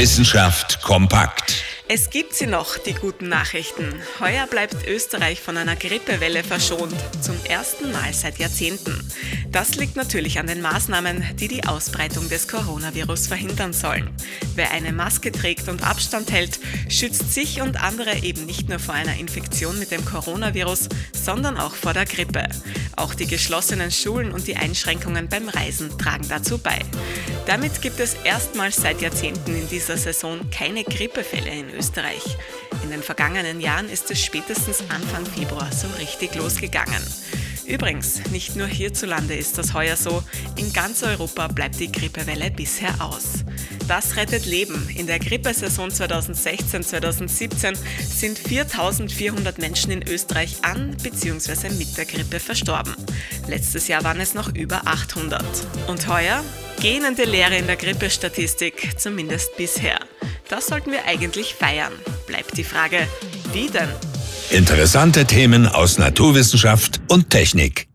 Wissenschaft kompakt. Es gibt sie noch, die guten Nachrichten. Heuer bleibt Österreich von einer Grippewelle verschont, zum ersten Mal seit Jahrzehnten. Das liegt natürlich an den Maßnahmen, die die Ausbreitung des Coronavirus verhindern sollen. Wer eine Maske trägt und Abstand hält, schützt sich und andere eben nicht nur vor einer Infektion mit dem Coronavirus, sondern auch vor der Grippe. Auch die geschlossenen Schulen und die Einschränkungen beim Reisen tragen dazu bei. Damit gibt es erstmals seit Jahrzehnten in dieser Saison keine Grippefälle in Österreich. In den vergangenen Jahren ist es spätestens Anfang Februar so richtig losgegangen. Übrigens, nicht nur hierzulande ist das heuer so, in ganz Europa bleibt die Grippewelle bisher aus. Das rettet Leben. In der Grippesaison 2016-2017 sind 4400 Menschen in Österreich an bzw. mit der Grippe verstorben. Letztes Jahr waren es noch über 800. Und heuer? Gähnende Lehre in der Grippestatistik, zumindest bisher. Das sollten wir eigentlich feiern. Bleibt die Frage, wie denn? Interessante Themen aus Naturwissenschaft und Technik.